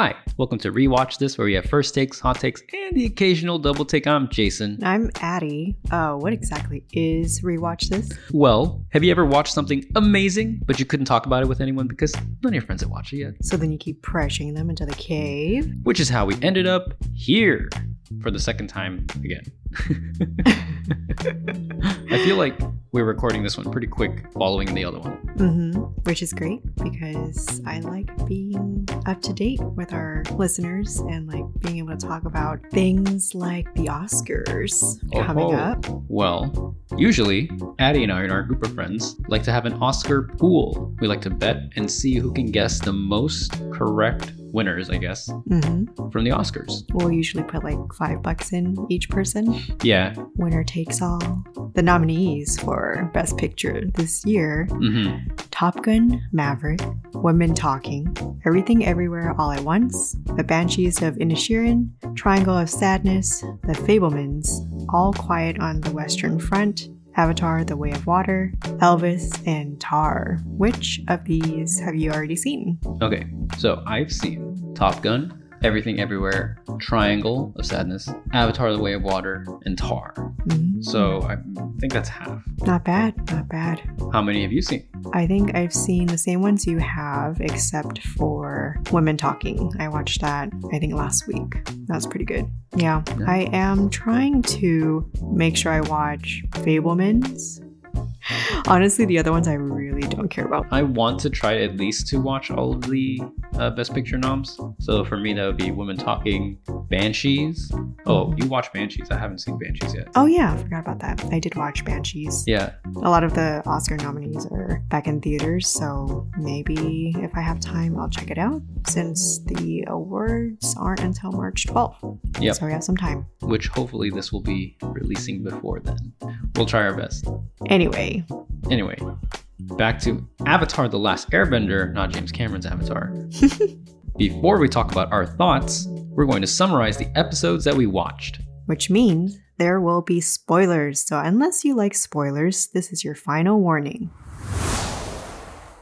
Hi, welcome to Rewatch This, where we have first takes, hot takes, and the occasional double take. I'm Jason. I'm Addie. Uh, what exactly is rewatch this? Well, have you ever watched something amazing, but you couldn't talk about it with anyone because none of your friends have watched it yet? So then you keep pressuring them into the cave. Which is how we ended up here for the second time again. I feel like we're recording this one pretty quick following the other one. Mm-hmm. Which is great because I like being up to date with our listeners and like being able to talk about things like the Oscars coming Oh-ho. up. Well, usually, Addie and I and our group of friends like to have an Oscar pool. We like to bet and see who can guess the most correct winners, I guess, Mm-hmm. from the Oscars. We'll usually put like five bucks in each person. Yeah. Winner takes all. The nominees for Best Picture this year Mm-hmm. Top Gun, Maverick, Women Talking, Everything Everywhere All at Once, The Banshees of Inisherin, Triangle of Sadness, The Fabelmans, All Quiet on the Western Front, Avatar The Way of Water, Elvis, and Tar. Which of these have you already seen? Okay, so I've seen Top Gun, Everything Everywhere, Triangle of Sadness, Avatar: The Way of Water, and Tar. Mhm. So I think that's half. Not bad, not bad. How many have you seen? I think I've seen the same ones you have, except for Women Talking. I watched that, I think, last week. That's pretty good. Yeah, Yeah. I am trying to make sure I watch Fabelmans. Honestly, the other ones I really don't care about. I want to try at least to watch all of the uh, Best Picture noms. So for me, that would be Women Talking, Banshees. Oh, you watch Banshees? I haven't seen Banshees yet. Oh, yeah, I forgot about that. I did watch Banshees. Yeah, A lot of the Oscar nominees are back in theaters, so maybe if I have time, I'll check it out since the awards aren't until March 12th. Yeah. So we have some time. which hopefully this will be releasing before then. We'll try our best. Anyway, Anyway, back to Avatar The Last Airbender, not James Cameron's Avatar. Before we talk about our thoughts, we're going to summarize the episodes that we watched. which means there will be spoilers. So, unless you like spoilers, this is your final warning.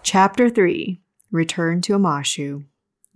Chapter 3 Return to Omashu.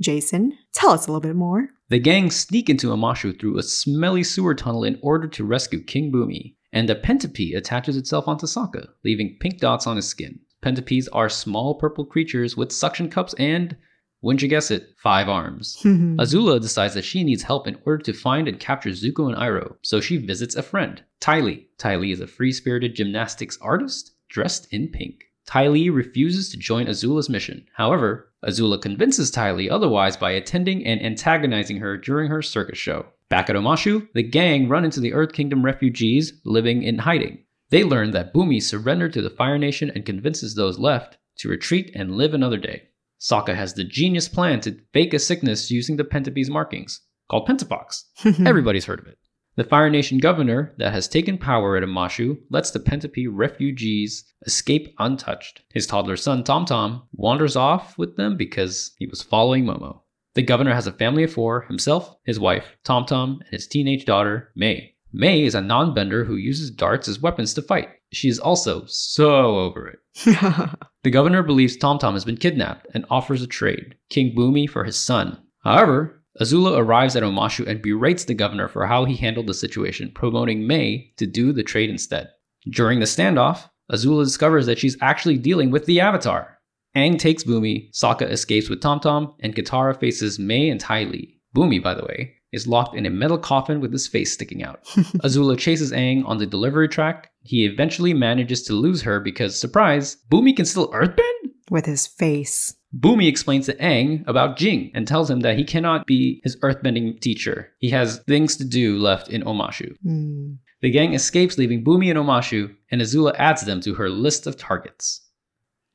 Jason, tell us a little bit more. The gang sneak into Omashu through a smelly sewer tunnel in order to rescue King Bumi, and a pentapee attaches itself onto Sokka, leaving pink dots on his skin. Pentapees are small purple creatures with suction cups and, wouldn't you guess it, five arms. Hmm. Azula decides that she needs help in order to find and capture Zuko and Iroh, so she visits a friend, Ty Lee. Ty Lee is a free spirited gymnastics artist dressed in pink. Ty Lee refuses to join Azula's mission. However, Azula convinces Ty Lee otherwise by attending and antagonizing her during her circus show. Back at Omashu, the gang run into the Earth Kingdom refugees living in hiding. They learn that Bumi surrendered to the Fire Nation and convinces those left to retreat and live another day. Sokka has the genius plan to fake a sickness using the Pentapee's markings, called Pentapox. Everybody's heard of it. The Fire Nation governor that has taken power at Omashu lets the Pentapee refugees escape untouched. His toddler son, Tom Tom, wanders off with them because he was following Momo. The governor has a family of four himself, his wife, Tom Tom, and his teenage daughter, May. May is a non bender who uses darts as weapons to fight. She is also so over it. The governor believes Tom Tom has been kidnapped and offers a trade King Bumi for his son. However, Azula arrives at Omashu and berates the governor for how he handled the situation, promoting May to do the trade instead. During the standoff, Azula discovers that she's actually dealing with the Avatar. Aang takes Bumi, Sokka escapes with Tom Tom, and Katara faces May and Ty Lee. Bumi, by the way, is locked in a metal coffin with his face sticking out. Azula chases Aang on the delivery track. He eventually manages to lose her because, surprise, Bumi can still earthbend? With his face. Bumi explains to Aang about Jing and tells him that he cannot be his earthbending teacher. He has things to do left in Omashu. Hmm. The gang escapes, leaving Bumi in Omashu, and Azula adds them to her list of targets.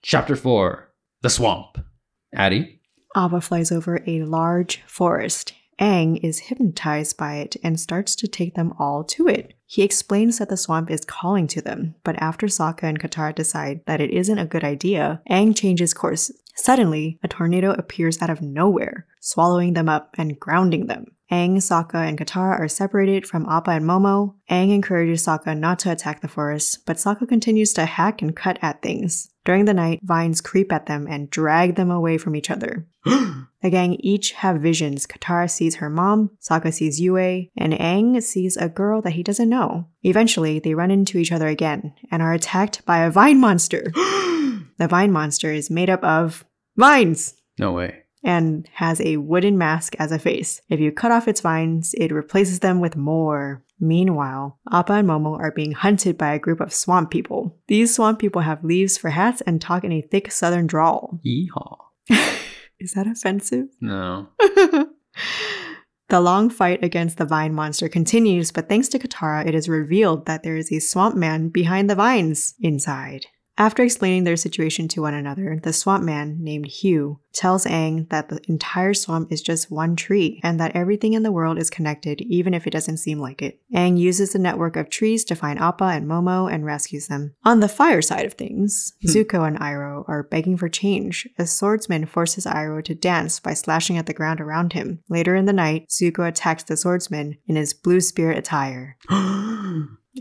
Chapter 4 The Swamp. Addie? Appa flies over a large forest. Aang is hypnotized by it and starts to take them all to it. He explains that the swamp is calling to them, but after Sokka and Katara decide that it isn't a good idea, Aang changes course. Suddenly, a tornado appears out of nowhere, swallowing them up and grounding them. Aang, Sokka, and Katara are separated from Appa and Momo. Aang encourages Sokka not to attack the forest, but Sokka continues to hack and cut at things. During the night, vines creep at them and drag them away from each other. The gang each have visions. Katara sees her mom, Sokka sees Yue, and Aang sees a girl that he doesn't know. Eventually, they run into each other again and are attacked by a vine monster. the vine monster is made up of vines No way. and has a wooden mask as a face. If you cut off its vines, it replaces them with more. Meanwhile, Appa and Momo are being hunted by a group of swamp people. These swamp people have leaves for hats and talk in a thick southern drawl. Yeehaw. Is that offensive? No. the long fight against the vine monster continues, but thanks to Katara, it is revealed that there is a swamp man behind the vines inside. After explaining their situation to one another, the swamp man, named Huu, tells Aang that the entire swamp is just one tree and that everything in the world is connected, even if it doesn't seem like it. Aang uses the network of trees to find Appa and Momo and rescues them. On the fire side of things, Hmm. Zuko and Iroh are begging for change. A swordsman forces Iroh to dance by slashing at the ground around him. Later in the night, Zuko attacks the swordsman in his blue spirit attire.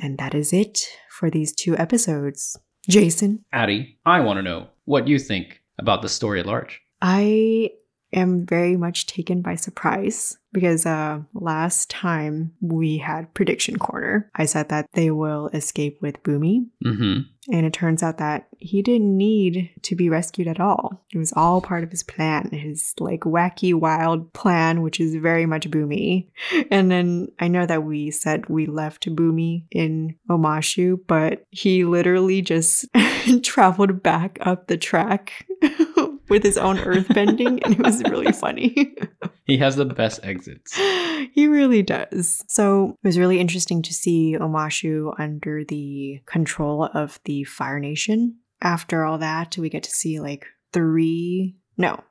And that is it for these two episodes. Jason, Addie, I want to know what you think about the story at large. I am very much taken by surprise because uh, last time we had prediction corner, I said that they will escape with Bumi, Mm-hmm. and it turns out that he didn't need to be rescued at all. It was all part of his plan, his like wacky, wild plan, which is very much Bumi. And then I know that we said we left Bumi in Omashu, but he literally just traveled back up the track with his own earth bending, and it was really funny. He has the best exits. he really does. So it was really interesting to see Omashu under the control of the Fire Nation. After all that, we get to see like three, no,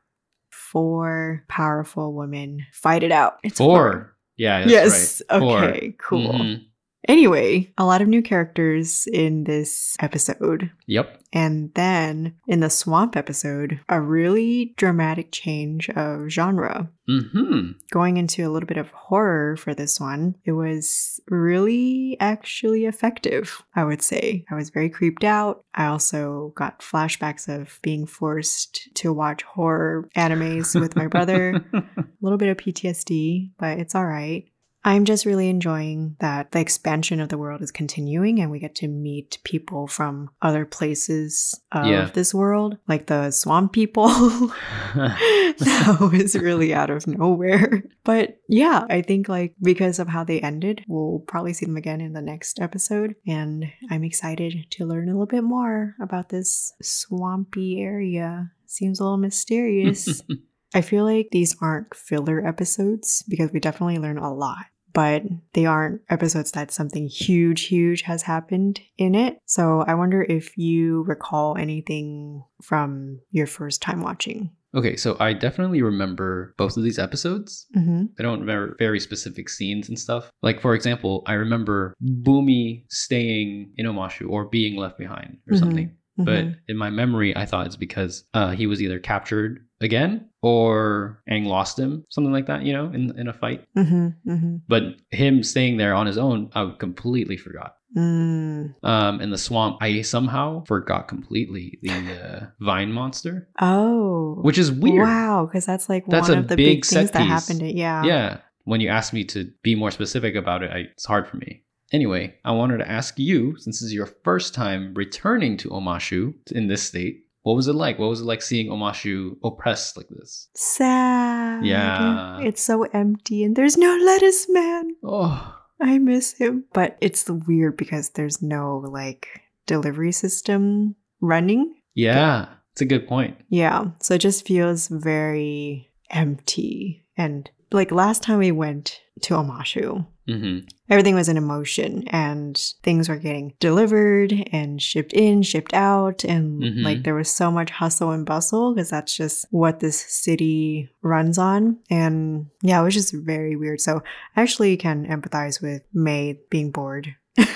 four powerful women fight it out. It's Four. Yeah, that's yes. right. Four. Okay. Cool. Mhm. Anyway, a lot of new characters in this episode. Yep. And then in the swamp episode, a really dramatic change of genre. Mm-hmm. Going into a little bit of horror for this one, it was really actually effective, I would say. I was very creeped out. I also got flashbacks of being forced to watch horror animes with my brother. A little bit of PTSD, but it's all right. I'm just really enjoying that the expansion of the world is continuing and we get to meet people from other places of Yeah. this world, like the swamp people. that was really out of nowhere. But yeah, I think like because of how they ended, we'll probably see them again in the next episode. And I'm excited to learn a little bit more about this swampy area. Seems a little mysterious. I feel like these aren't filler episodes because we definitely learn a lot, but they aren't episodes that something huge, huge has happened in it. So I wonder if you recall anything from your first time watching. okay, so I definitely remember both of these episodes. Mm-hmm. I don't remember very specific scenes and stuff. Like, for example, I remember Bumi staying in Omashu or being left behind or Mhm. something. But in my memory, I thought it's because uh, he was either captured again or Aang lost him, something like that, you know, in, in a fight. Mm-hmm. Mm-hmm. But him staying there on his own, I completely forgot. Mm. Um, in the swamp, I somehow forgot completely the uh, vine monster, Oh. which is weird. Wow, because that's like That's one a of the big big, things that happened. Yeah. Yeah. When you ask me to be more specific about it, I, it's hard for me. Anyway, I wanted to ask you, since this is your first time returning to Omashu in this state, what was it like? What was it like seeing Omashu oppressed like this? Sad. Yeah. It's so empty and there's no lettuce man. Oh, I miss him. But it's weird because there's no like delivery system running. yeah. It's a good point. Yeah. So it just feels very empty. And like last time we went to Omashu, hmm everything was in emotion and things were getting delivered and shipped in, shipped out. And Mhm. like there was so much hustle and bustle because that's just what this city runs on. And yeah, it was just very weird. So I actually can empathize with May being bored.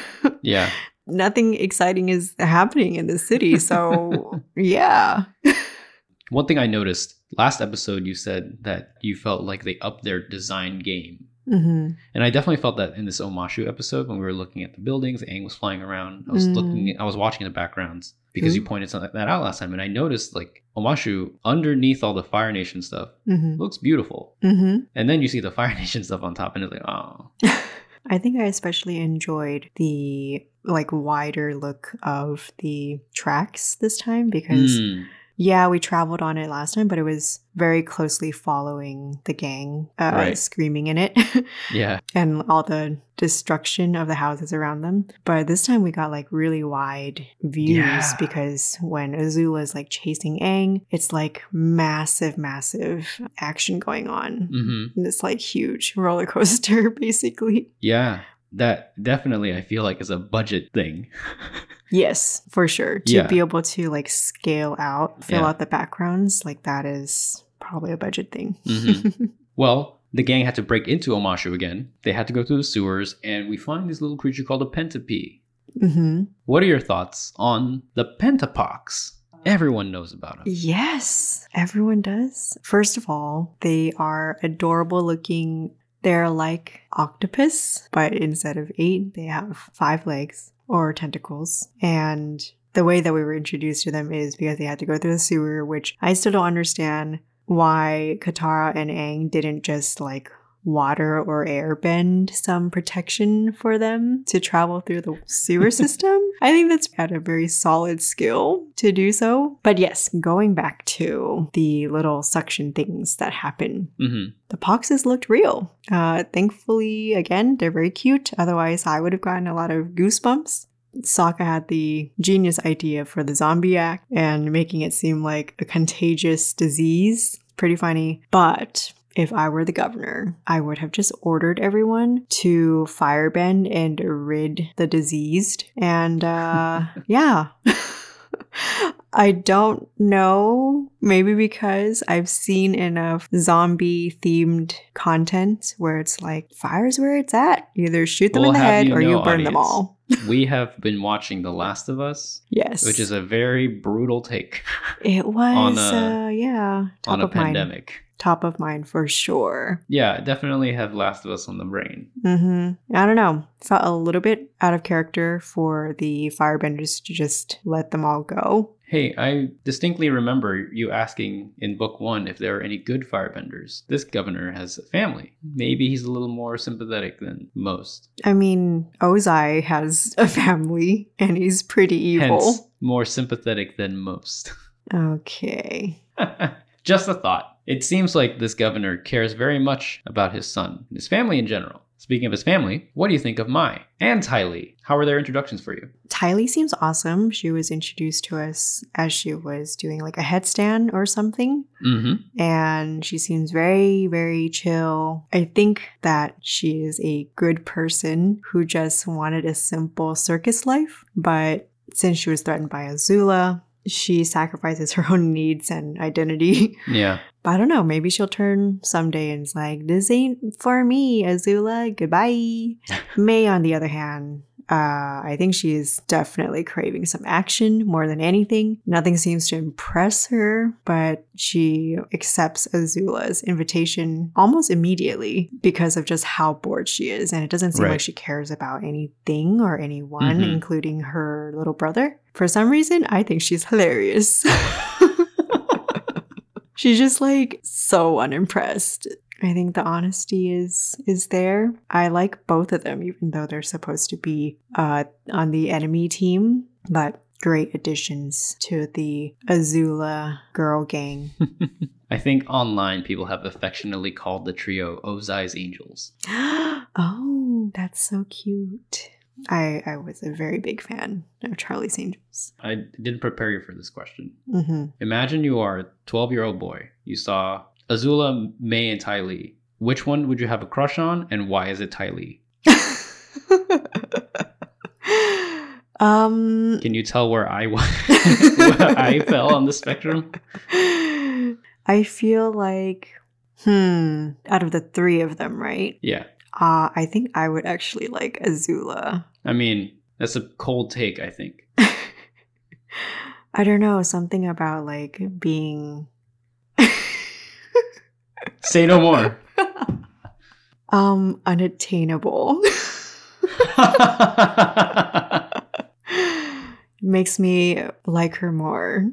Yeah. Nothing exciting is happening in the city. So yeah. One thing I noticed last episode, you said that you felt like they upped their design game. Hmm And I definitely felt that in this Omashu episode when we were looking at the buildings, Aang was flying around. I was Mm. looking, I was watching the backgrounds because you pointed something that out last time, and I noticed like Omashu underneath all the Fire Nation stuff hmm looks beautiful, hmm and then you see the Fire Nation stuff on top, and it's like, oh, I think I especially enjoyed the like wider look of the tracks this time because Mm, yeah, we traveled on it last time, but it was very closely following the gang uh, Right. screaming in it yeah, and all the destruction of the houses around them. But this time we got like really wide views Yeah. because when Azula is like chasing Aang, it's like massive, massive action going on. hmm And it's like huge roller coaster, basically. yeah. That definitely I feel like is a budget thing. Yes, for sure. To Yeah. be able to like scale out, fill Yeah. out the backgrounds, like that is probably a budget thing. Mhm. Well, the gang had to break into Omashu again. They had to go through the sewers, and we find this little creature called a Pentapee. hmm What are your thoughts on the Pentapox? Everyone knows about them. Yes, everyone does. First of all, they are adorable looking. They're like octopus, but instead of eight, they have five legs or tentacles. And the way that we were introduced to them is because they had to go through the sewer, which I still don't understand why Katara and Aang didn't just like water or air bend some protection for them to travel through the sewer system. I think that's at a very solid skill to do so. But yes, going back to the little suction things that happen hmm the poxes looked real. Uh, thankfully, again, they're very cute. Otherwise, I would have gotten a lot of goosebumps. Sokka had the genius idea for the zombie act and making it seem like a contagious disease. Pretty funny. But if I were the governor, I would have just ordered everyone to firebend and rid the diseased. And uh, yeah. I don't know. Maybe because I've seen enough zombie themed content where it's like, fire's where it's at. Either shoot them Well, in the head you or you know, burn them all. we have been watching The Last of Us, Yes. which is a very brutal take it was, on a- uh, yeah, top on a mind. Top of mind for sure. Yeah, definitely have Last of Us on the brain. hmm I don't know. Felt a little bit out of character for the firebenders to just let them all go. Hey, I distinctly remember you asking in book one if there are any good firebenders. This governor has a family. Maybe he's a little more sympathetic than most. I mean, Ozai has a family and he's pretty evil. Hence, more sympathetic than most. Okay. Just a thought. It seems like this governor cares very much about his son and his family in general. Speaking of his family, what do you think of Mai and Ty Lee? How are their introductions for you? Ty Lee seems awesome. She was introduced to us as she was doing like a headstand or something. Mm-hmm. And she seems very, very chill. I think that she is a good person who just wanted a simple circus life. But since she was threatened by Azula, she sacrifices her own needs and identity. Yeah. But I don't know, maybe she'll turn someday and it's like, this ain't for me, Azula, goodbye. May, on the other hand, uh, I think she is definitely craving some action more than anything. Nothing seems to impress her, but she accepts Azula's invitation almost immediately because of just how bored she is. And it doesn't seem Right. like she cares about anything or anyone, Mhm. including her little brother. For some reason, I think she's hilarious. She's just like so unimpressed. I think the honesty is is there. I like both of them, even though they're supposed to be uh, on the enemy team, but great additions to the Azula girl gang. I think online people have affectionately called the trio Ozai's Angels. oh, that's so cute. I I was a very big fan of Charlie's Angels. I didn't prepare you for this question. hmm Imagine you are a 12 year old boy. You saw Azula, May, and Ty Lee. Which one would you have a crush on, and why is it Ty Lee? um, Can you tell where I wa- where I fell on the spectrum? I feel like, hmm, out of the three of them, right? Yeah. Uh, I think I would actually like Azula. I mean, that's a cold take, I think. I don't know, something about like being. Say no more. Um, unattainable. Makes me like her more.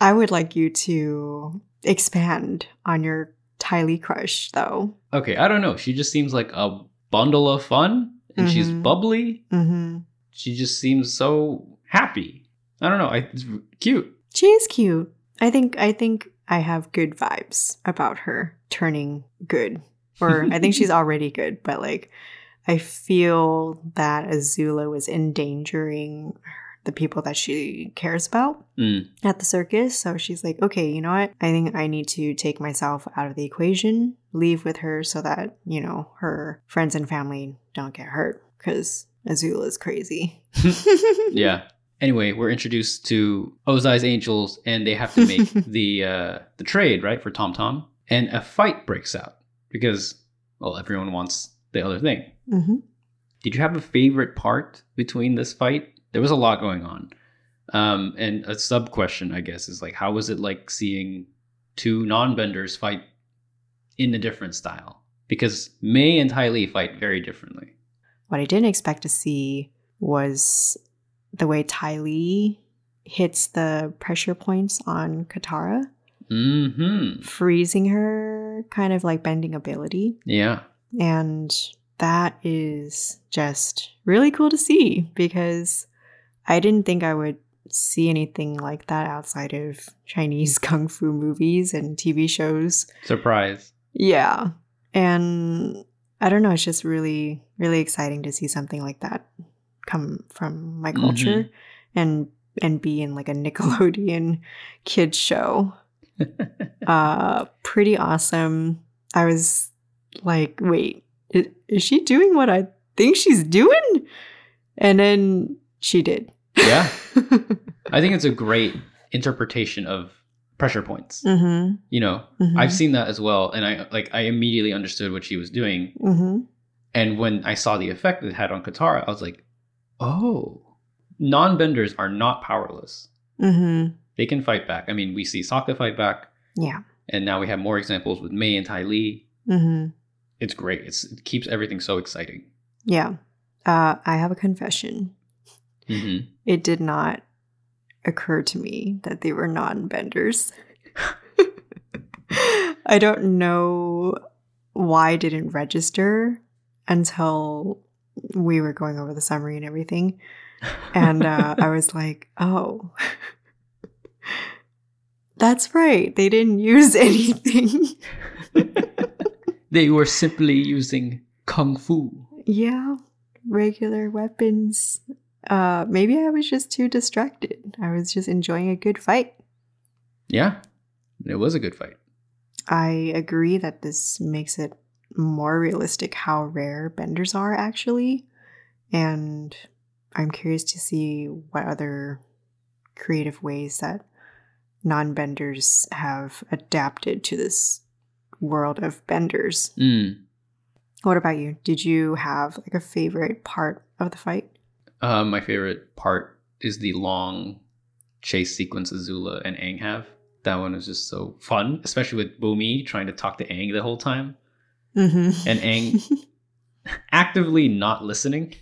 I would like you to expand on your Ty Lee crush, though. okay, I don't know. She just seems like a bundle of fun and she's Mhm. bubbly. Mm-hmm. She just seems so happy. I don't know. I, it's cute. She is cute. I think. I think I have good vibes about her turning good, or I think she's already good. But like, I feel that Azula was endangering the people that she cares about. Mm, at the circus. So she's like, okay, you know what? I think I need to take myself out of the equation, leave with her so that, you know, her friends and family don't get hurt because Azula is crazy. yeah. Anyway, we're introduced to Ozai's angels, and they have to make the uh, the trade right for Tom Tom, and a fight breaks out because well, everyone wants the other thing. hmm Did you have a favorite part between this fight? There was a lot going on. Um, and a sub question, I guess, is like, how was it like seeing two non-benders fight in a different style? Because May and Ty Lee fight very differently. What I didn't expect to see was the way Ty Lee hits the pressure points on Katara, Hmm. freezing her, kind of like bending ability. Yeah. And that is just really cool to see because I didn't think I would see anything like that outside of Chinese kung fu movies and TV shows. Surprise. Yeah. And I don't know, it's just really, really exciting to see something like that come from my culture and and be in like a Nickelodeon kids show uh pretty awesome i was like wait is, is she doing what i think she's doing and then she did Yeah. I think it's a great interpretation of pressure points. mm-hmm, You know, mm-hmm, I've seen that as well, and I like I immediately understood what she was doing. mm-hmm, And when I saw the effect it had on Katara, I was like, oh, non-benders are not powerless. mm-hmm. They can fight back. I mean, we see Sokka fight back, yeah and now we have more examples with Mei and Ty Lee. mm-hmm. It's great. It's, it keeps everything so exciting. yeah uh i have a confession Mm-hmm. it did not occur to me that they were non-benders. I don't know why it didn't register until we were going over the summary and everything. And uh, i was like oh. That's right. They didn't use anything. They were simply using kung fu. yeah. Regular weapons uh maybe i was just too distracted i was just enjoying a good fight Yeah, it was a good fight. I agree that this makes it more realistic how rare benders are actually. And I'm curious to see what other creative ways that non benders have adapted to this world of benders. Mm. What about you? Did you have like a favorite part of the fight? Uh, my favorite part is the long chase sequence Azula and Aang have. That one was just so fun, especially with Bumi trying to talk to Aang the whole time Mm-hmm. and Aang actively not listening.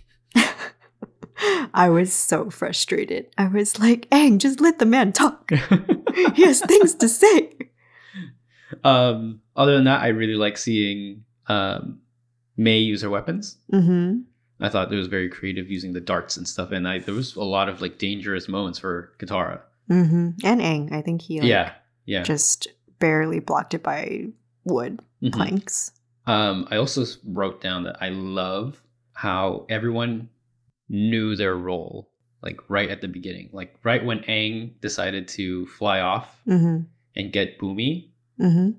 I was so frustrated. I was like, Aang, just let the man talk. He has things to say. um, other than that, I really like seeing um, May use her weapons. Mm-hmm. I thought it was very creative using the darts and stuff, and I, there was a lot of like dangerous moments for Katara. Mm-hmm. And Aang, I think he like, yeah, yeah. just barely blocked it by wood Mhm. planks. Um, I also wrote down that I love how everyone knew their role, like right at the beginning, like right when Aang decided to fly off Mm-hmm. and get Bumi, Mm-hmm.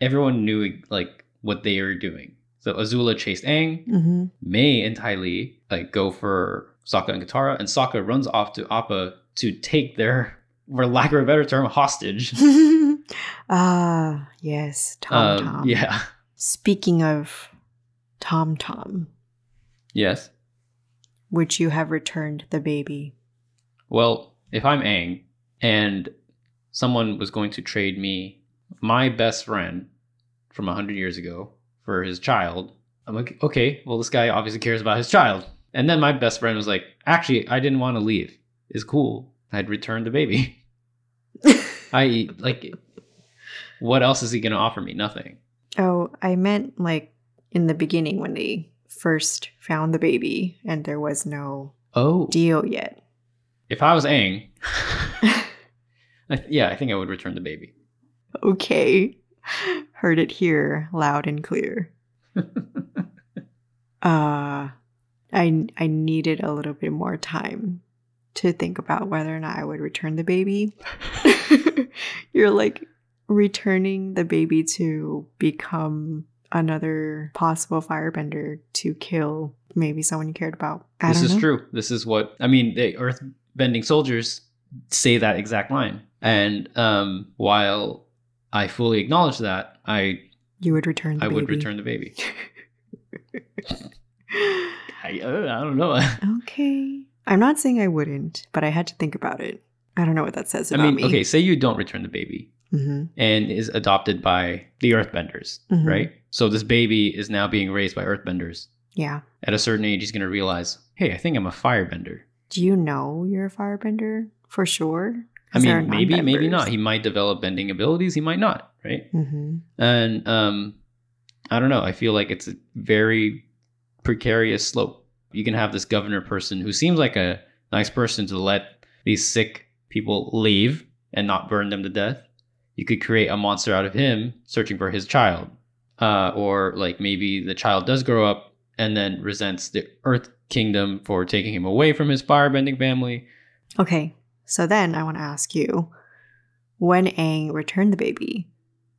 everyone knew like what they were doing. So Azula chased Aang, Mm-hmm. May and Ty Lee like go for Sokka and Katara, and Sokka runs off to Appa to take their, for lack of a better term, hostage. ah, yes, Tom Um, Tom. Yeah. Speaking of Tom Tom, Yes. would you have returned the baby? Well, if I'm Aang and someone was going to trade me my best friend from 100 years ago for his child. I'm like, okay, well, this guy obviously cares about his child. And then my best friend was like, actually, I didn't want to leave. It's cool. I'd return the baby. I like, what else is he going to offer me? Nothing. Oh, I meant like in the beginning when they first found the baby and there was no Oh, deal yet. if I was Aang, I, yeah, I think I would return the baby. Okay. Heard it here loud and clear. Uh I I needed a little bit more time to think about whether or not I would return the baby. You're like returning the baby to become another possible firebender to kill maybe someone you cared about. I this is know. true. This is what I mean. The earth bending soldiers say that exact line. And um, while I fully acknowledge that, I You would return the I baby. would return the baby. I, uh, I don't know. okay. I'm not saying I wouldn't, but I had to think about it. I don't know what that says about I mean, me. okay, say you don't return the baby hmm and is adopted by the earthbenders, Mhm. right? So this baby is now being raised by earthbenders. Yeah. At a certain age, he's going to realize, hey, I think I'm a firebender. Do you know you're a firebender for sure? I mean, maybe, maybe not. He might develop bending abilities. He might not, right? hmm And um, I don't know. I feel like it's a very precarious slope. You can have this governor person who seems like a nice person to let these sick people leave and not burn them to death. You could create a monster out of him searching for his child. Uh, or like maybe the child does grow up and then resents the Earth Kingdom for taking him away from his firebending family. Okay. So then I want to ask you when Aang returned the baby,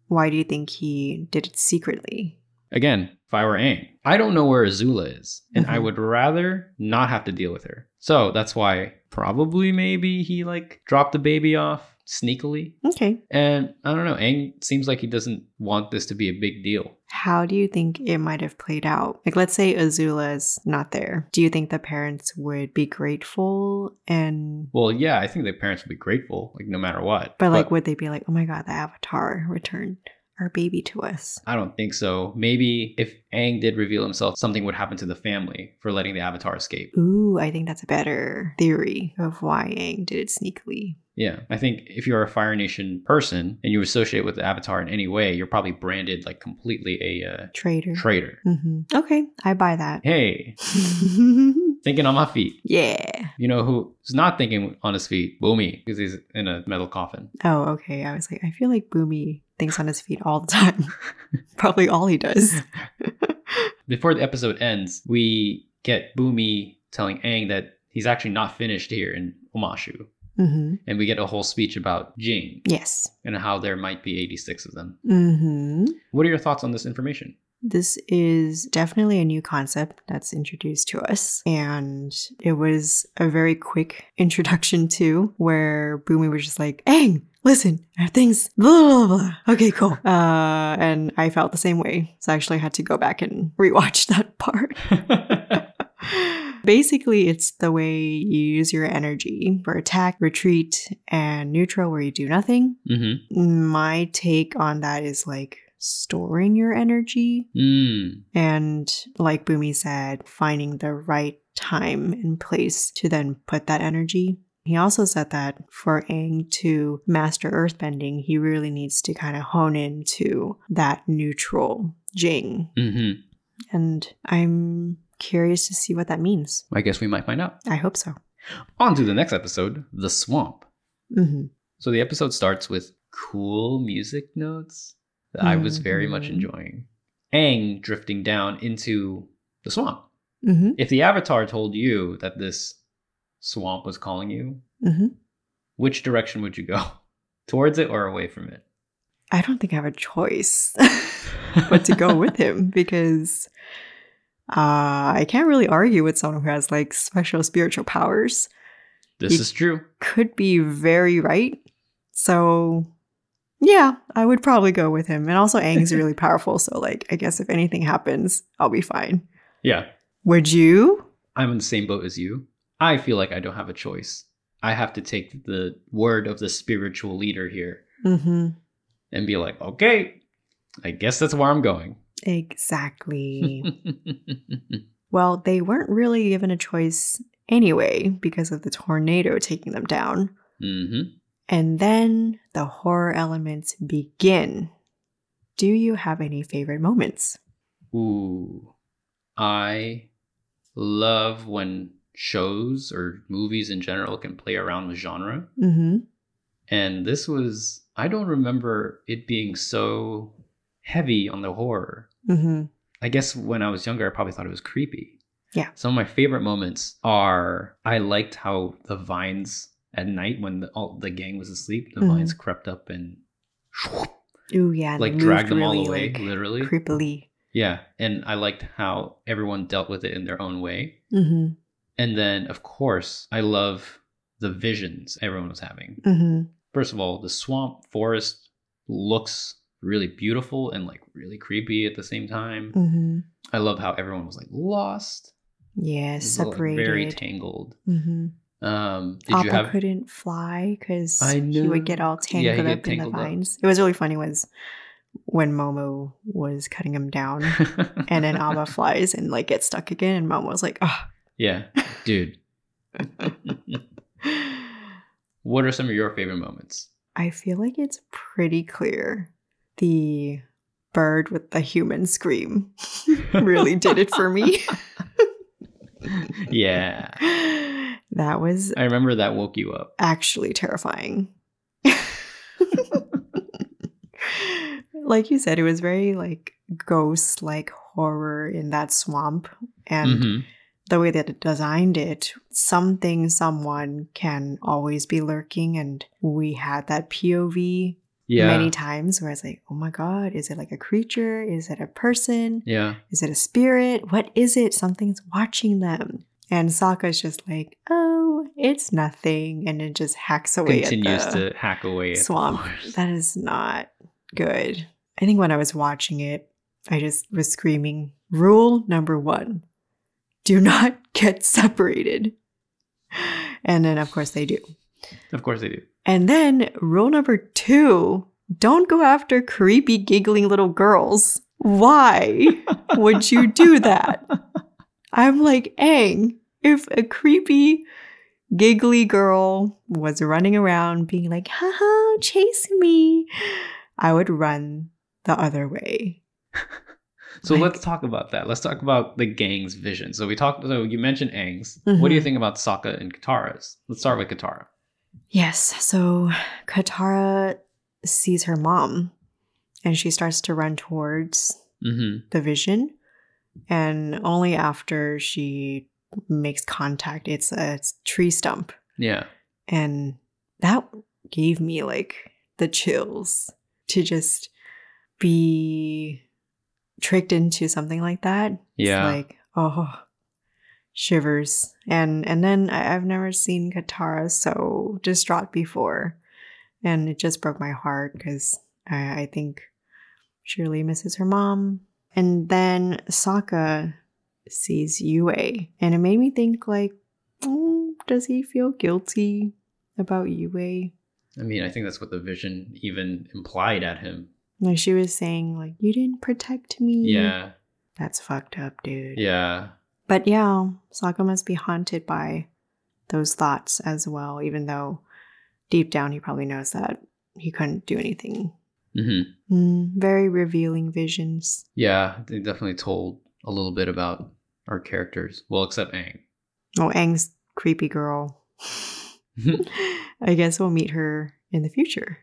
why do you think he did it secretly? Again, if I were Aang, I don't know where Azula is, and I Mhm. would rather not have to deal with her. So that's why probably maybe he like dropped the baby off sneakily. Okay. And I don't know, Aang seems like he doesn't want this to be a big deal. How do you think it might have played out? Like, let's say Azula is not there. Do you think the parents would be grateful and. Well, yeah, I think the parents would be grateful, like no matter what. But, like, would they be like, oh my god, the Avatar returned our baby to us? I don't think so. Maybe if Aang did reveal himself, something would happen to the family for letting the Avatar escape. Ooh, I think that's a better theory of why Aang did it sneakily. Yeah, I think if you're a Fire Nation person and you associate with the Avatar in any way, you're probably branded like completely a uh, Traitor. traitor. hmm Okay, I buy that. Hey, thinking on my feet. yeah. You know who's not thinking on his feet? Bumi, because he's in a metal coffin. Oh, okay. I was like, I feel like Bumi thinks on his feet all the time. Probably all he does. Before the episode ends, we get Bumi telling Aang that he's actually not finished here in Omashu. hmm And we get a whole speech about Jing Yes. and how there might be 86 of them. hmm What are your thoughts on this information? This is definitely a new concept that's introduced to us. And it was a very quick introduction, too, where Bumi was just like, Aang, listen, things, blah, blah, blah. Okay, cool. Uh, and I felt the same way. So I actually had to go back and rewatch that part. Basically, it's the way you use your energy for attack, retreat, and neutral, where you do nothing. mm-hmm. My take on that is like storing your energy Mm. and, like Bumi said, finding the right time and place to then put that energy. He also said that for Aang to master earthbending, he really needs to kind of hone into that neutral Jing. Mm-hmm. And I'm curious to see what that means. I guess we might find out. I hope so. On to the next episode The Swamp. hmm So the episode starts with cool music notes that I was very much Mhm. enjoying. Aang drifting down into the swamp. hmm If the Avatar told you that this swamp was calling you, hmm which direction would you go? Towards it or away from it? I don't think I have a choice but to go with him because uh, I can't really argue with someone who has like special spiritual powers. This You- is true. Could be very right. So, yeah, I would probably go with him. And also, Aang's really powerful. So, like, I guess if anything happens, I'll be fine. Yeah, Would you? I'm in the same boat as you. I feel like I don't have a choice. I have to take the word of the spiritual leader here Mm-hmm. and be like, okay, I guess that's where I'm going. Exactly. well, they weren't really given a choice anyway because of the tornado taking them down. hmm And then the horror elements begin. Do you have any favorite moments? Ooh. I love when shows or movies in general can play around with genre. Mm-hmm. And this was, I don't remember it being so heavy on the horror. Mm-hmm. I guess when I was younger, I probably thought it was creepy. Yeah. Some of my favorite moments are I liked how the vines at night when the, all, the gang was asleep, the Mhm. vines crept up and Ooh, yeah. like dragged them all away, like, literally. Creepily. Yeah. And I liked how everyone dealt with it in their own way. Mm-hmm. And then, of course, I love the visions everyone was having. Mm-hmm. First of all, the swamp forest looks really beautiful and like really creepy at the same time. Mm-hmm. I love how everyone was like lost, Yeah, was, like, separated. very tangled. mm-hmm. Um, did Appa you have? couldn't fly because he would get all tangled he'd up get in the tangled up. vines. It was really funny was when Momo was cutting him down and then Appa flies and like gets stuck again and Momo was like, oh. Yeah, dude. what are some of your favorite moments? I feel like it's pretty clear. The bird with the human scream really did it for me. yeah, that was I remember that woke you up. actually terrifying. like you said, it was very like ghost like horror in that swamp. And Mhm. The way that it designed it, something, someone can always be lurking. And we had that POV Yeah, many times where it's like, oh my God, is it like a creature? Is it a person? yeah, Is it a spirit? What is it? Something's watching them. And Sokka's just like, oh, it's nothing. And it just hacks away continues to hack away swamp. That is not good. I think when I was watching it, I just was screaming, rule number one do not get separated. And then, of course, they do. Of course they do. And then rule number two don't go after creepy, giggling little girls. Why would you do that? I'm like, Aang, if a creepy, giggly girl was running around being like, haha, chase me, I would run the other way. So Like- let's talk about that. Let's talk about the gang's vision. So we talked. So you mentioned Aang's. What do you Mhm. think about Sokka and Katara's? Let's start with Katara. Yes, so Katara sees her mom and she starts to run towards Mm-hmm. the vision and only after she makes contact it's a tree stump Yeah. and that gave me like the chills to just be tricked into something like that It's Yeah. like oh shivers and and then I, i've never seen katara so distraught before and it just broke my heart because I, I think she really misses her mom and then Sokka sees Yue, and it made me think like, mm, does he feel guilty about Yue? I mean, I think that's what the vision even implied at him. Like she was saying, like you didn't protect me. Yeah. that's fucked up, dude. Yeah. But yeah, Sokka must be haunted by those thoughts as well, even though deep down he probably knows that he couldn't do anything. hmm Mm, very revealing visions. Yeah. They definitely told a little bit about our characters. Well, except Aang. Oh, Aang's creepy girl. I guess we'll meet her in the future.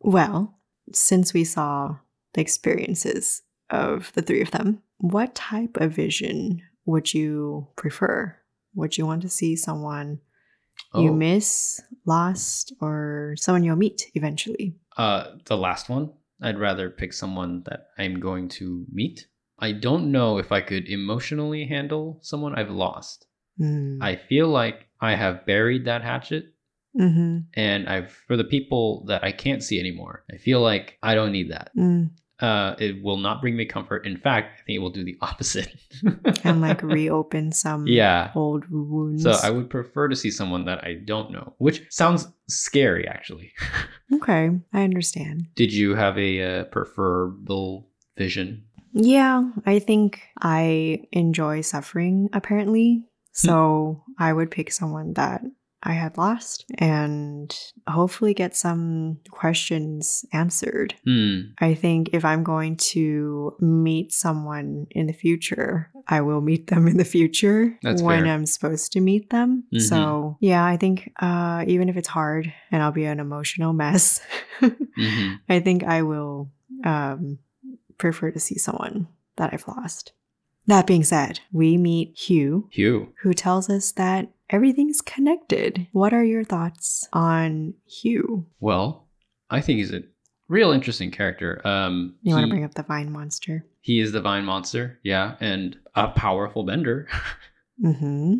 Well, since we saw the experiences of the three of them, what type of vision would you prefer? Would you want to see someone you Oh. miss, lost, or someone you'll meet eventually? Uh, the last one, I'd rather pick someone that I'm going to meet. I don't know if I could emotionally handle someone I've lost. Mm. I feel like I have buried that hatchet, mm-hmm. and I've for the people that I can't see anymore. I feel like I don't need that. Mm. uh, it will not bring me comfort. In fact, I think it will do the opposite. and like reopen some yeah. old wounds. So I would prefer to see someone that I don't know, which sounds scary actually. okay, I understand. Did you have a uh, preferable vision? Yeah, I think I enjoy suffering apparently. So I would pick someone that I had lost and hopefully get some questions answered. Hmm. I think if I'm going to meet someone in the future, I will meet them in the future That's when fair. I'm supposed to meet them. Mhm. So, yeah, I think uh, even if it's hard and I'll be an emotional mess, hmm I think I will um, prefer to see someone that I've lost. That being said, we meet Huu, Huu. who tells us that everything's connected. What are your thoughts on Huu? Well, I think he's a real interesting character. Um, You want to bring up the vine monster? He is the vine monster, yeah, and a powerful bender. Mm-hmm.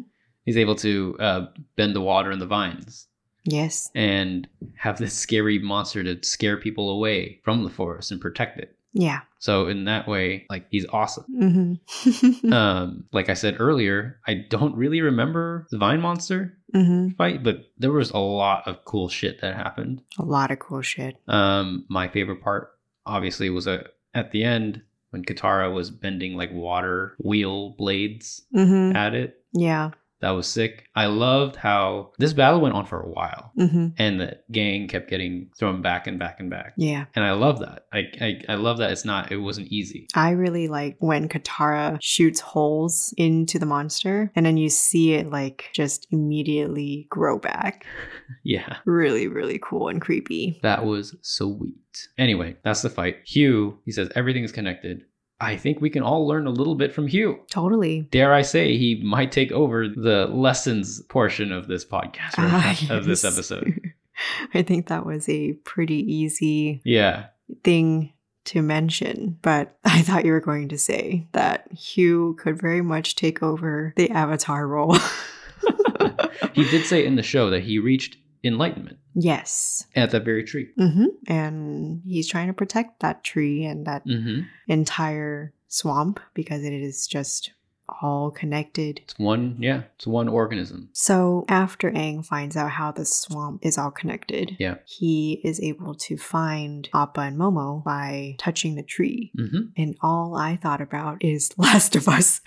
He's able to uh, bend the water in the vines Yes. and have this scary monster to scare people away from the forest and protect it. Yeah. So in that way, like he's awesome. Mm-hmm. um, like I said earlier, I don't really remember the vine monster mm-hmm. fight, but there was a lot of cool shit that happened. A lot of cool shit. Um, my favorite part, obviously, was uh at the end when Katara was bending like water wheel blades Mm-hmm. at it. Yeah. That was sick. I loved how this battle went on for a while, Mm-hmm. and the gang kept getting thrown back and back and back. Yeah. And I love that. I, I I love that it's not. It wasn't easy. I really like when Katara shoots holes into the monster and then you see it like just immediately grow back. Yeah. Really, really cool and creepy. That was sweet. Anyway, that's the fight. Huu, he says everything is connected. I think we can all learn a little bit from Huu. Totally. Dare I say he might take over the lessons portion of this podcast or Ah, of this episode. I think that was a pretty easy Yeah. thing to mention, but I thought you were going to say that Huu could very much take over the Avatar role. He did say in the show that he reached enlightenment yes. at that very tree. hmm And he's trying to protect that tree and that hmm entire swamp because it is just all connected. It's one, yeah, it's one organism. So after Aang finds out how the swamp is all connected, Yeah. he is able to find Appa and Momo by touching the tree. hmm And all I thought about is Last of Us.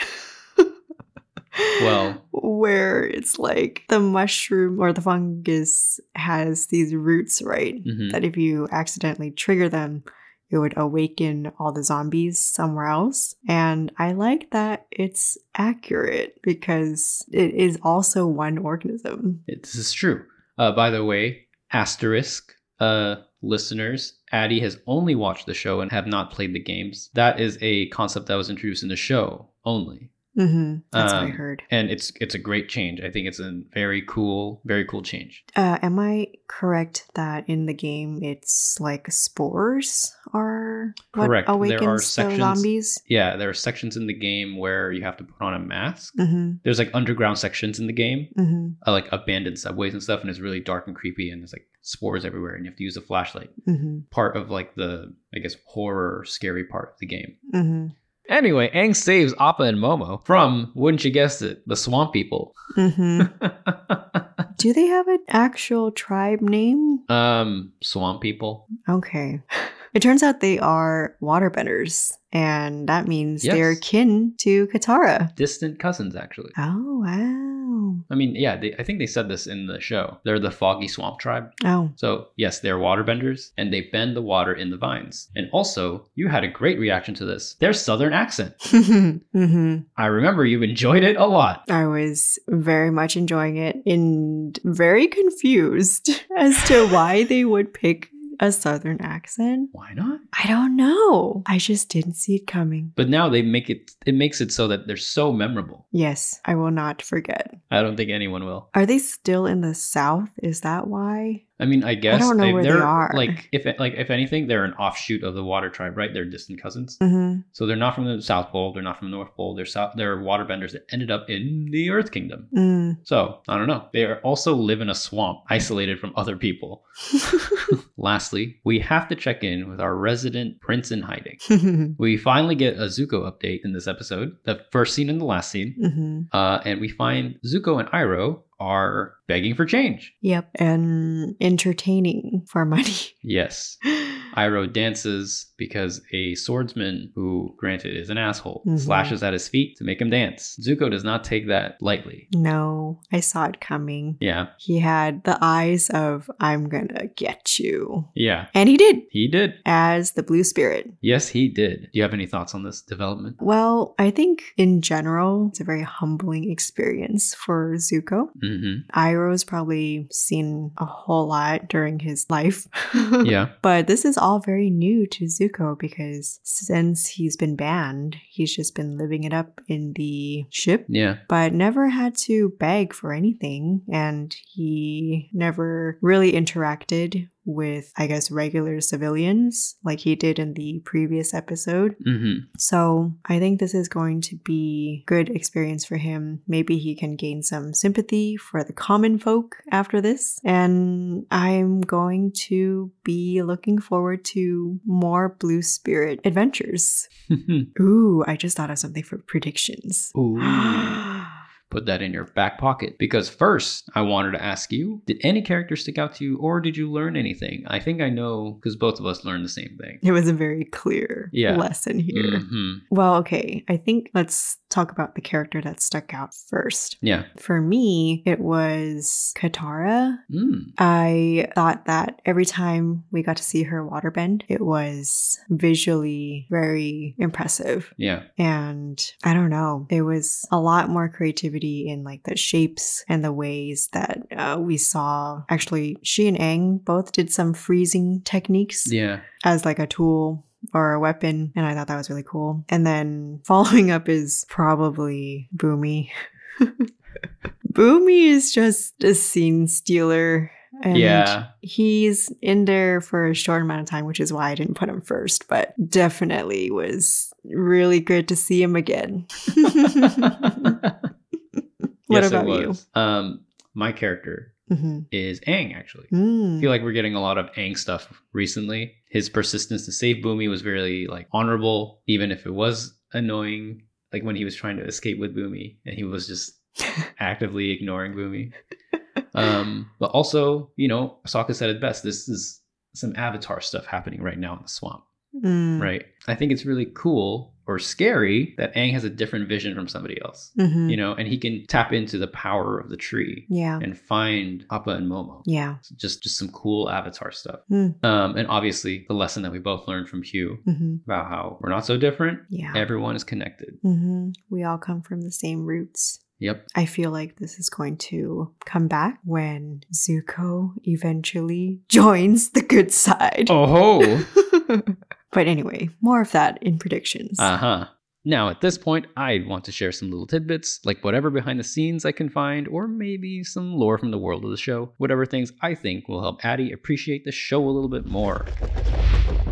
Well- where it's like the mushroom or the fungus has these roots, right? hmm That if you accidentally trigger them, it would awaken all the zombies somewhere else. And I like that it's accurate because it is also one organism. This is true. Uh, by the way, asterisk, uh, listeners, Addie has only watched the show and have not played the games. That is a concept that was introduced in the show only. Hmm That's what I Um, heard. and it's it's a great change. I think it's a very cool, very cool change. Uh, am I correct that in the game it's like spores are what Correct. There are sections- zombies? Yeah, there are sections in the game where you have to put on a mask. Mm-hmm. There's like underground sections in the game, Mm-hmm. uh, like abandoned subways and stuff, and it's really dark and creepy, and there's like spores everywhere, and you have to use a flashlight. Mm-hmm. Part of like the, I guess, horror, scary part of the game. Anyway, Aang saves Appa and Momo from, wouldn't you guess it, the swamp people. Mm-hmm. Do they have an actual tribe name? um, swamp people. Okay. It turns out they are waterbenders, and that means Yes. they're kin to Katara. Distant cousins, actually. Oh, wow. I mean, yeah, they, I think they said this in the show. They're the Foggy Swamp Tribe. Oh, So, yes, they're waterbenders, and they bend the water in the vines. And also, you had a great reaction to this. Their southern accent. hmm I remember you enjoyed it a lot. I was very much enjoying it and very confused as to why they would pick a southern accent. Why not? I don't know. I just didn't see it coming. But now they make it, it makes it so that they're so memorable. Yes, I will not forget. I don't think anyone will. Are they still in the south? Is that why? I mean, I guess don't know where they they're like if like if anything, they're an offshoot of the water tribe, right? They're distant cousins. hmm So they're not from the South Pole, they're not from the North Pole. They're south they're waterbenders that ended up in the Earth Kingdom. Mm. So, I don't know. They are also live in a swamp, isolated from other people. Lastly, we have to check in with our resident prince in hiding. We finally get a Zuko update in this episode, the first scene and the last scene. hmm Uh, and we find Zuko and Iroh are begging for change. Yep. And entertaining for money. Yes. Iroh dances because a swordsman who, granted, is an asshole, Mhm. slashes at his feet to make him dance. Zuko does not take that lightly. no, I saw it coming. Yeah, He had the eyes of, I'm gonna get you. yeah, And he did, he did. as the blue spirit. Yes, he did. Do you have any thoughts on this development? Well, I think in general, it's a very humbling experience for Zuko. Mm-hmm. Iroh's probably seen a whole lot during his life. Yeah. But this is all very new to Zuko because since he's been banned, he's just been living it up in the ship, Yeah. but never had to beg for anything. And he never really interacted with, I guess, regular civilians like he did in the previous episode. Mm-hmm. So I think this is going to be good experience for him. Maybe he can gain some sympathy for the common folk after this. And I'm going to be looking forward to more Blue Spirit adventures. Ooh, I just thought of something for predictions. Ooh. Put that in your back pocket. Because first, I wanted to ask you did any character stick out to you or did you learn anything? I think I know because both of us learned the same thing. it was a very clear Yeah. lesson here. Mhm. Well, okay. I think let's talk about the character that stuck out first. Yeah. For me, it was Katara. Mm. I thought that every time we got to see her waterbend, it was visually very impressive. Yeah. And I don't know, there was a lot more creativity in like the shapes and the ways that uh, we saw. Actually, she and Aang both did some freezing techniques Yeah. as like a tool or a weapon, and I thought that was really cool. And then following up is probably Bumi. Bumi is just a scene stealer. And Yeah. he's in there for a short amount of time, which is why I didn't put him first, but definitely was really good to see him again. what yes, about it you? Um, my character hmm is Aang, actually. Mm. I feel like we're getting a lot of Aang stuff recently. His persistence to save Bumi was very like honorable, even if it was annoying. Like when he was trying to escape with Bumi and he was just actively ignoring Bumi. Um, but also, you know, Sokka said it best. This is some Avatar stuff happening right now in the swamp, Mm. right? I think it's really cool or scary that Aang has a different vision from somebody else, Mhm. you know, and he can tap into the power of the tree Yeah. and find Appa and Momo Yeah. just just some cool avatar stuff Hmm. um and obviously the lesson that we both learned from huu hmm about how we're not so different Yeah. everyone is connected hmm We all come from the same roots. yep I feel like this is going to come back when Zuko eventually joins the good side. oh ho but anyway, more of that in predictions. uh-huh now at this point i want to share some little tidbits like whatever behind the scenes i can find or maybe some lore from the world of the show whatever things i think will help addie appreciate the show a little bit more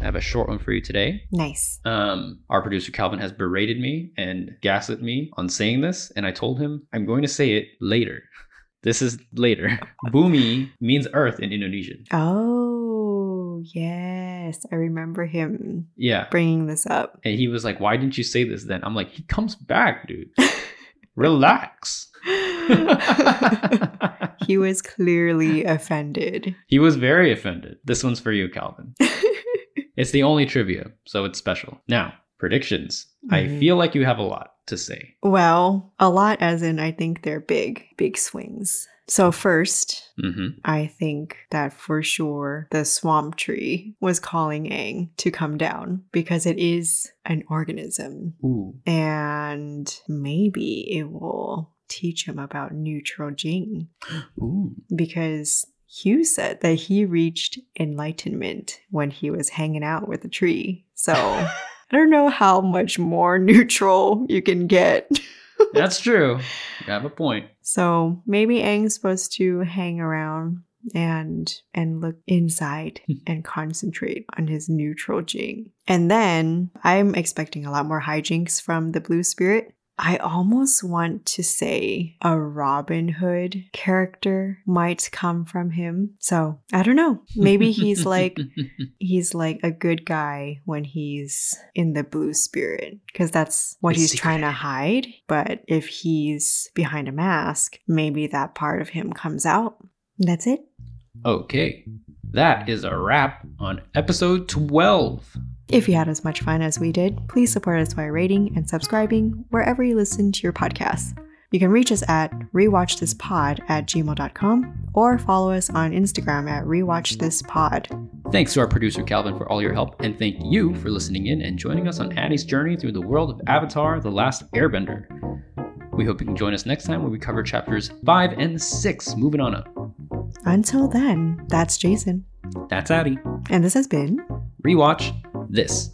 i have a short one for you today nice. Um, our producer Calvin has berated me and gaslit me on saying this, and I told him I'm going to say it later. This is later. Bumi means earth in Indonesian. Oh, yes. I remember him Yeah. bringing this up. And he was like, Why didn't you say this then? I'm like, He comes back, dude. Relax. he was clearly offended. he was very offended. This one's for you, Calvin. It's the only trivia, so it's special. Now, predictions. I Mhm. feel like you have a lot to say. well, a lot as in I think they're big, big swings. So first, hmm I think that for sure the swamp tree was calling Aang to come down because it is an organism Ooh. and maybe it will teach him about neutral Jing Ooh. because Huu said that he reached enlightenment when he was hanging out with the tree. So I don't know how much more neutral you can get. That's true. You have a point. So maybe Aang's supposed to hang around and and look inside hmm. and concentrate on his neutral Jing. And then I'm expecting a lot more hijinks from the blue spirit. I almost want to say a Robin Hood character might come from him. So I don't know. Maybe he's like he's like a good guy when he's in the blue spirit because that's what The he's secret trying to hide. But if he's behind a mask, maybe that part of him comes out. That's it. Okay, that is a wrap on episode 12. If you had as much fun as we did, please support us by rating and subscribing wherever you listen to your podcasts. You can reach us at rewatchthispod at gmail.com or follow us on Instagram at rewatchthispod. Thanks to our producer Calvin for all your help, and thank you for listening in and joining us on Addie's journey through the world of Avatar The Last Airbender. We hope you can join us next time when we cover chapters 5 and 6. Moving on up. Until then, that's Jason. That's Addie. And this has been Rewatch this.